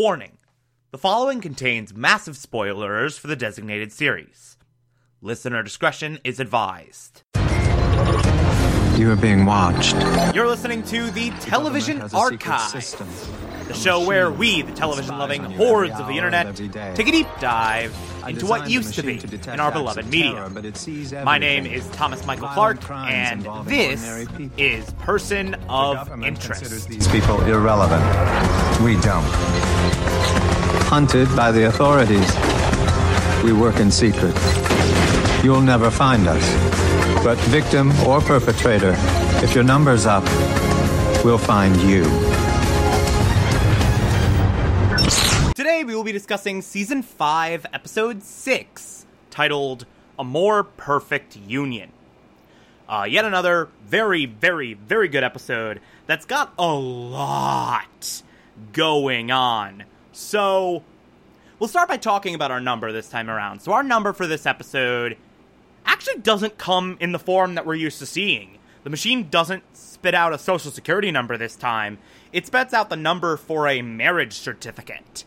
Warning the following contains massive spoilers for the designated series. Listener discretion is advised. You are being watched. You're listening to the Television Government has a secret Archive, the show where we, the television loving hordes of the internet, take a deep dive into what used to be machine detect in our beloved media. terror, but it sees My name is Thomas Michael Violent Clark, and this is Person of government Interest. these people irrelevant. We don't. Hunted by the authorities. We work in secret. You'll never find us. But victim or perpetrator, if your number's up, we'll find you. Will be discussing Season 5, Episode 6, titled A More Perfect Union. Uh, yet another very, very, very good episode that's got a lot going on. So, we'll start by talking about our number this time around. So, our number for this episode actually doesn't come in the form that we're used to seeing. The machine doesn't spit out a social security number this time, it spits out the number for a marriage certificate.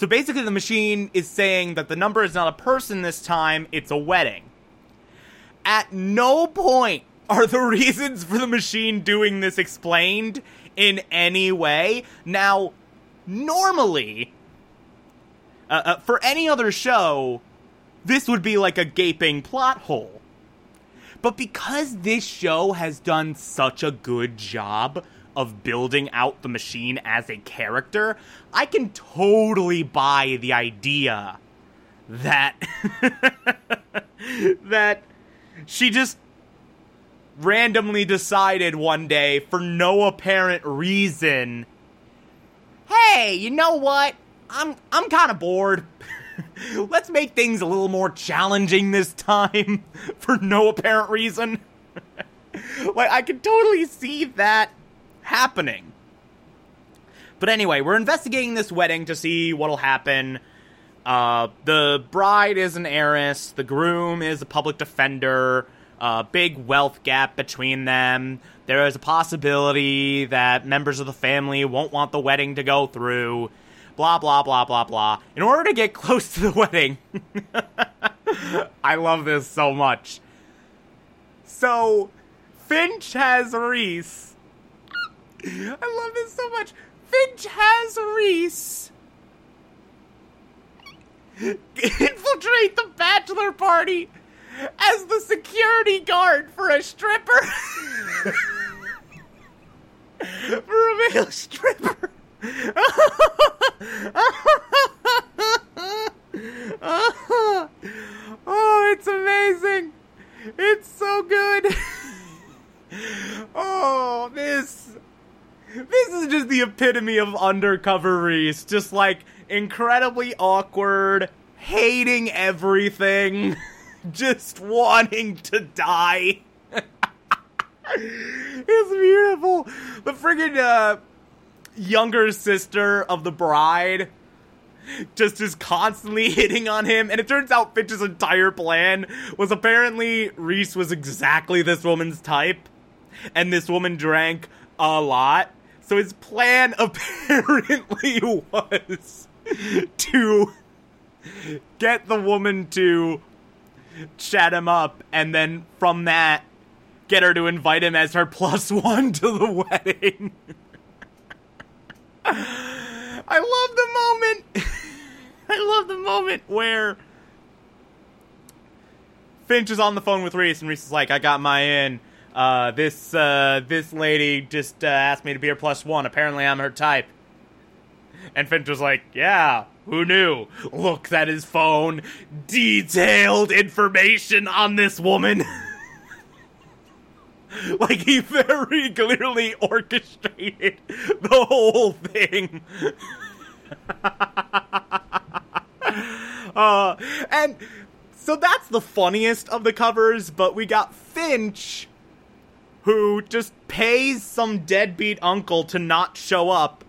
So basically, the machine is saying that the number is not a person this time, it's a wedding. At no point are the reasons for the machine doing this explained in any way. Now, normally, uh, uh, for any other show, this would be like a gaping plot hole. But because this show has done such a good job of building out the machine as a character, I can totally buy the idea that that she just randomly decided one day for no apparent reason, "Hey, you know what? I'm I'm kind of bored. Let's make things a little more challenging this time for no apparent reason." like I can totally see that happening. But anyway, we're investigating this wedding to see what'll happen. Uh, the bride is an heiress. The groom is a public defender. Uh, big wealth gap between them. There is a possibility that members of the family won't want the wedding to go through. Blah, blah, blah, blah, blah. In order to get close to the wedding, I love this so much. So, Finch has Reese. I love this so much. Finch has Reese infiltrate the bachelor party as the security guard for a stripper. for a male stripper. oh, it's amazing. It's so good. oh, this is just the epitome of undercover Reese. Just like incredibly awkward, hating everything, just wanting to die. it's beautiful. The friggin' uh, younger sister of the bride just is constantly hitting on him, and it turns out Finch's entire plan was apparently Reese was exactly this woman's type, and this woman drank a lot. So his plan apparently was to get the woman to chat him up, and then from that, get her to invite him as her plus one to the wedding. I love the moment. I love the moment where Finch is on the phone with Reese, and Reese is like, "I got my in. Uh, this uh, this lady just uh, asked me to be her plus one. Apparently, I'm her type." And Finch was like, "Yeah, who knew?" Looks at his phone, detailed information on this woman. like he very clearly orchestrated the whole thing. uh, and so that's the funniest of the covers, but we got Finch, who just pays some deadbeat uncle to not show up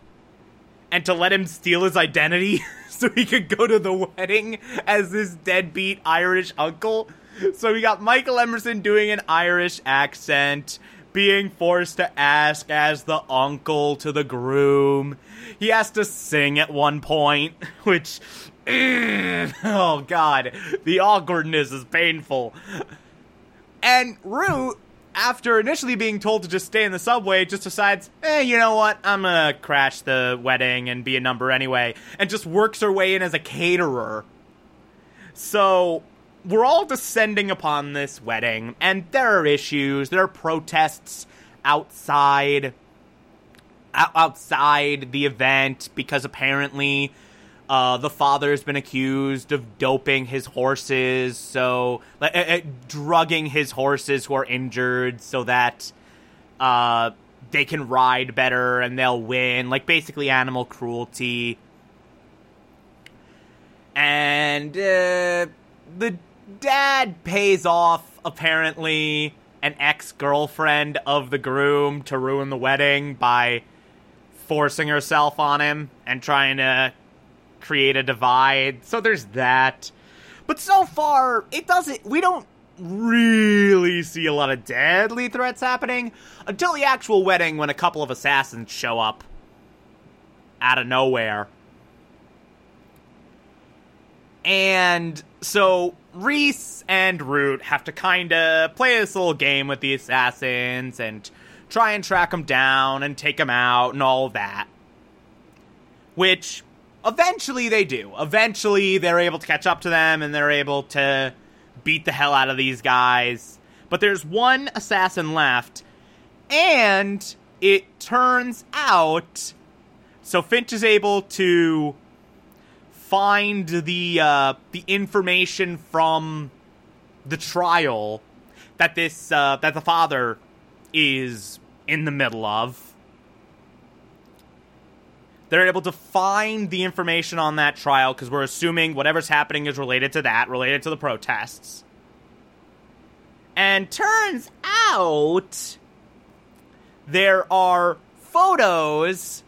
and to let him steal his identity so he could go to the wedding as this deadbeat Irish uncle. So we got Michael Emerson doing an Irish accent, being forced to ask as the uncle to the groom. He has to sing at one point, which. oh god, the awkwardness is painful. And Root, after initially being told to just stay in the subway, just decides, eh, you know what? I'm gonna crash the wedding and be a number anyway, and just works her way in as a caterer. So, we're all descending upon this wedding, and there are issues, there are protests outside outside the event because apparently uh, the father's been accused of doping his horses, so uh, uh, drugging his horses who are injured, so that uh, they can ride better and they'll win. Like basically animal cruelty. And uh, the dad pays off apparently an ex girlfriend of the groom to ruin the wedding by forcing herself on him and trying to create a divide. So there's that. But so far, it doesn't. We don't really see a lot of deadly threats happening until the actual wedding when a couple of assassins show up out of nowhere. And so Reese and Root have to kind of play this little game with the assassins and try and track them down and take them out and all that. Which eventually they do. Eventually they're able to catch up to them and they're able to beat the hell out of these guys. But there's one assassin left, and it turns out. So Finch is able to find the uh, the information from the trial that this uh, that the father is in the middle of they're able to find the information on that trial because we're assuming whatever's happening is related to that, related to the protests. And turns out there are photos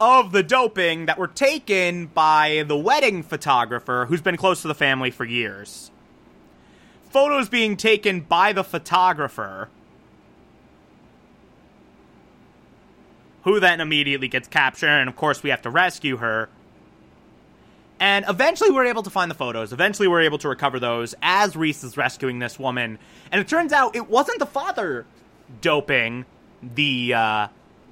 of the doping that were taken by the wedding photographer who's been close to the family for years. Photos being taken by the photographer who then immediately gets captured, and of course we have to rescue her. And eventually we're able to find the photos. Eventually we're able to recover those as Reese is rescuing this woman. And it turns out it wasn't the father doping the uh,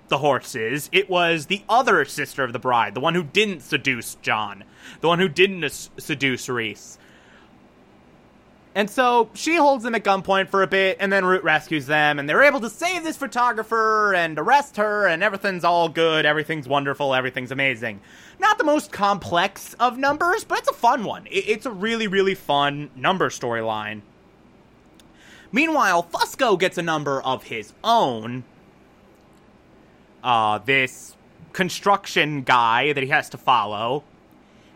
the horses. It was the other sister of the bride, the one who didn't seduce John, the one who didn't seduce Reese. And so she holds them at gunpoint for a bit, and then Root rescues them, and they're able to save this photographer and arrest her, and everything's all good, everything's wonderful, everything's amazing. Not the most complex of numbers, but it's a fun one. It's a really, really fun number storyline. Meanwhile, Fusco gets a number of his own. Uh, this construction guy that he has to follow.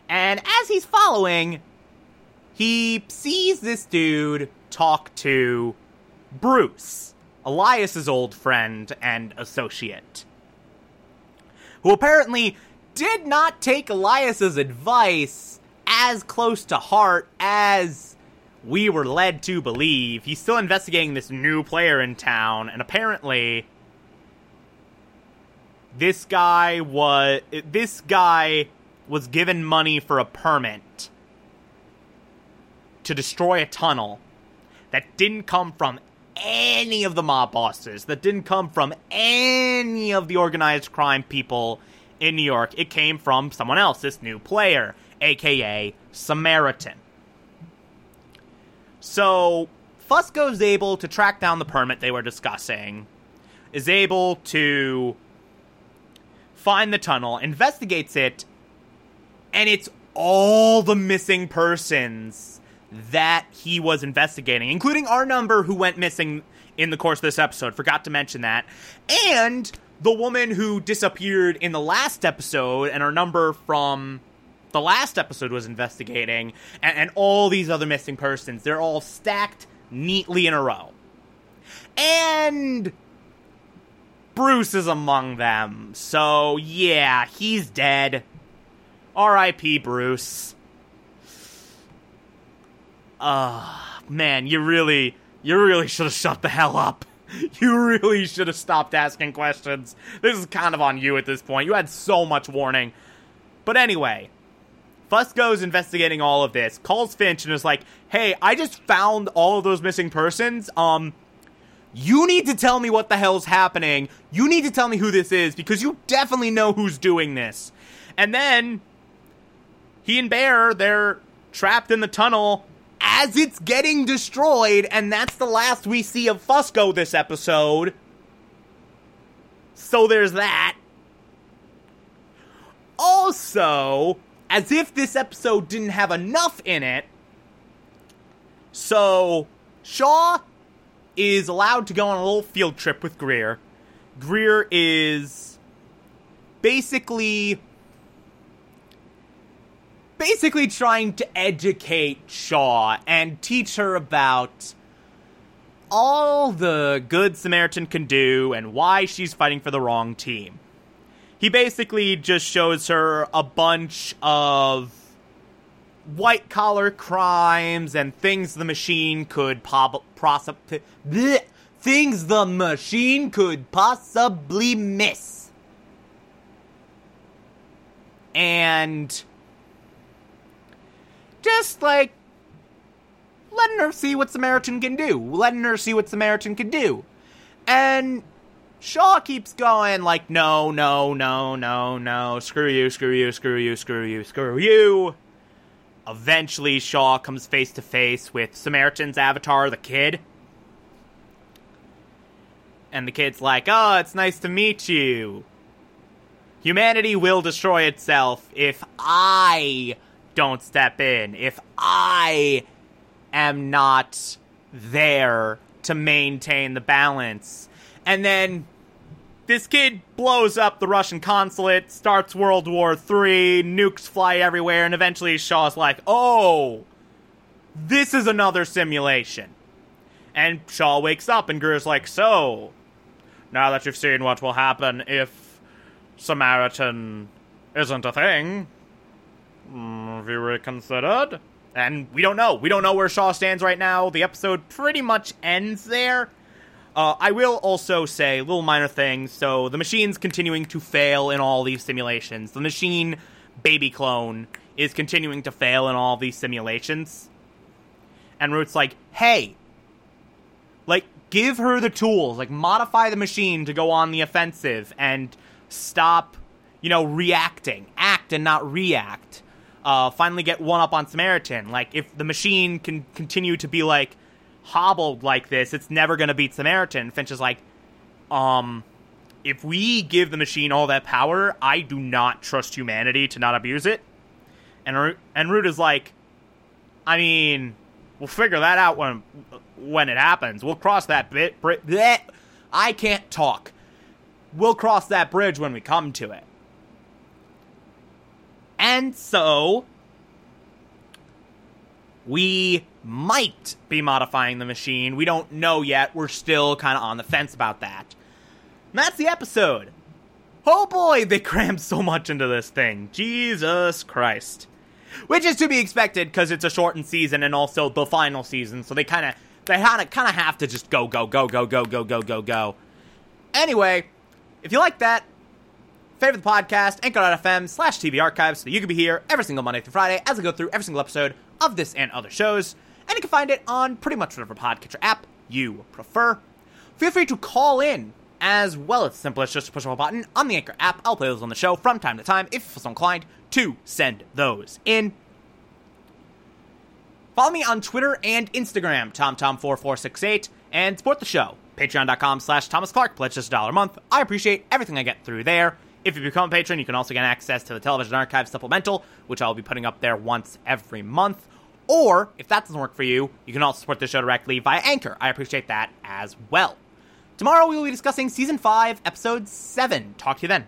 And as he's following, he sees this dude talk to Bruce, Elias's old friend and associate, who apparently did not take Elias's advice as close to heart as we were led to believe. He's still investigating this new player in town, and apparently this guy was this guy was given money for a permit to destroy a tunnel that didn't come from any of the mob bosses, that didn't come from any of the organized crime people in New York. It came from someone else, this new player, aka Samaritan. So, Fusco's able to track down the permit they were discussing, is able to find the tunnel, investigates it, and it's all the missing persons that he was investigating, including our number who went missing in the course of this episode. Forgot to mention that. And the woman who disappeared in the last episode and our number from the last episode was investigating, and, and all these other missing persons. They're all stacked neatly in a row. And Bruce is among them. So, yeah, he's dead. R.I.P. Bruce ah, uh, man, you really, you really should have shut the hell up. you really should have stopped asking questions. This is kind of on you at this point. You had so much warning. But anyway, Fusco's investigating all of this, calls Finch and is like, "Hey, I just found all of those missing persons. Um, you need to tell me what the hell's happening. You need to tell me who this is because you definitely know who's doing this." And then he and Bear, they're trapped in the tunnel as it's getting destroyed, and that's the last we see of Fusco this episode. So there's that. Also, as if this episode didn't have enough in it, so Shaw is allowed to go on a little field trip with Greer. Greer is basically basically trying to educate Shaw and teach her about all the good Samaritan can do and why she's fighting for the wrong team. He basically just shows her a bunch of white collar crimes and things the machine could pop- possibly things the machine could possibly miss. And just like letting her see what Samaritan can do, letting her see what Samaritan can do. And Shaw keeps going like, no, no, no, no, no, screw you, screw you, screw you, screw you, screw you. Eventually, Shaw comes face to face with Samaritan's avatar, the kid. And the kid's like, oh, it's nice to meet you. Humanity will destroy itself if I don't step in, if I am not there to maintain the balance. And then this kid blows up the Russian consulate, starts World War III, nukes fly everywhere, and eventually Shaw's like, oh, this is another simulation. And Shaw wakes up, and Greer's like, so, now that you've seen what will happen if Samaritan isn't a thing, mm, reconsidered? And we don't know. We don't know where Shaw stands right now. The episode pretty much ends there. Uh, I will also say little minor things. So the machine's continuing to fail in all these simulations. The machine baby clone is continuing to fail in all these simulations. And Root's like, hey, like, give her the tools, like, modify the machine to go on the offensive and stop, you know, reacting. Act and not react. Uh, finally get one up on Samaritan. Like, if the machine can continue to be, like, hobbled like this, it's never going to beat Samaritan. Finch is like, um, if we give the machine all that power, I do not trust humanity to not abuse it. And and Root is like, I mean, we'll figure that out when when it happens. We'll cross that bit. Bri- bleh, I can't talk. We'll cross that bridge when we come to it. And so we might be modifying the machine. We don't know yet. We're still kind of on the fence about that. And that's the episode. Oh boy, they crammed so much into this thing. Jesus Christ. Which is to be expected because it's a shortened season and also the final season, so they kind of they kind of kind of have to just go go go go go go go go go. Anyway, if you like that, favorite the podcast, anchor.fm slash TV archives, so you can be here every single Monday through Friday as I go through every single episode of this and other shows. And you can find it on pretty much whatever podcatcher app you prefer. Feel free to call in as well. It's simple as just to push a button on the Anchor app. I'll play those on the show from time to time if you so inclined to send those in. Follow me on Twitter and Instagram, TomTom4468, and support the show. Patreon.com slash Thomas Clark. Pledge just a dollar a month. I appreciate everything I get through there. If you become a patron, you can also get access to the Television Archive Supplemental, which I'll be putting up there once every month. Or, if that doesn't work for you, you can also support the show directly via Anchor. I appreciate that as well. Tomorrow we will be discussing Season 5, Episode 7. Talk to you then.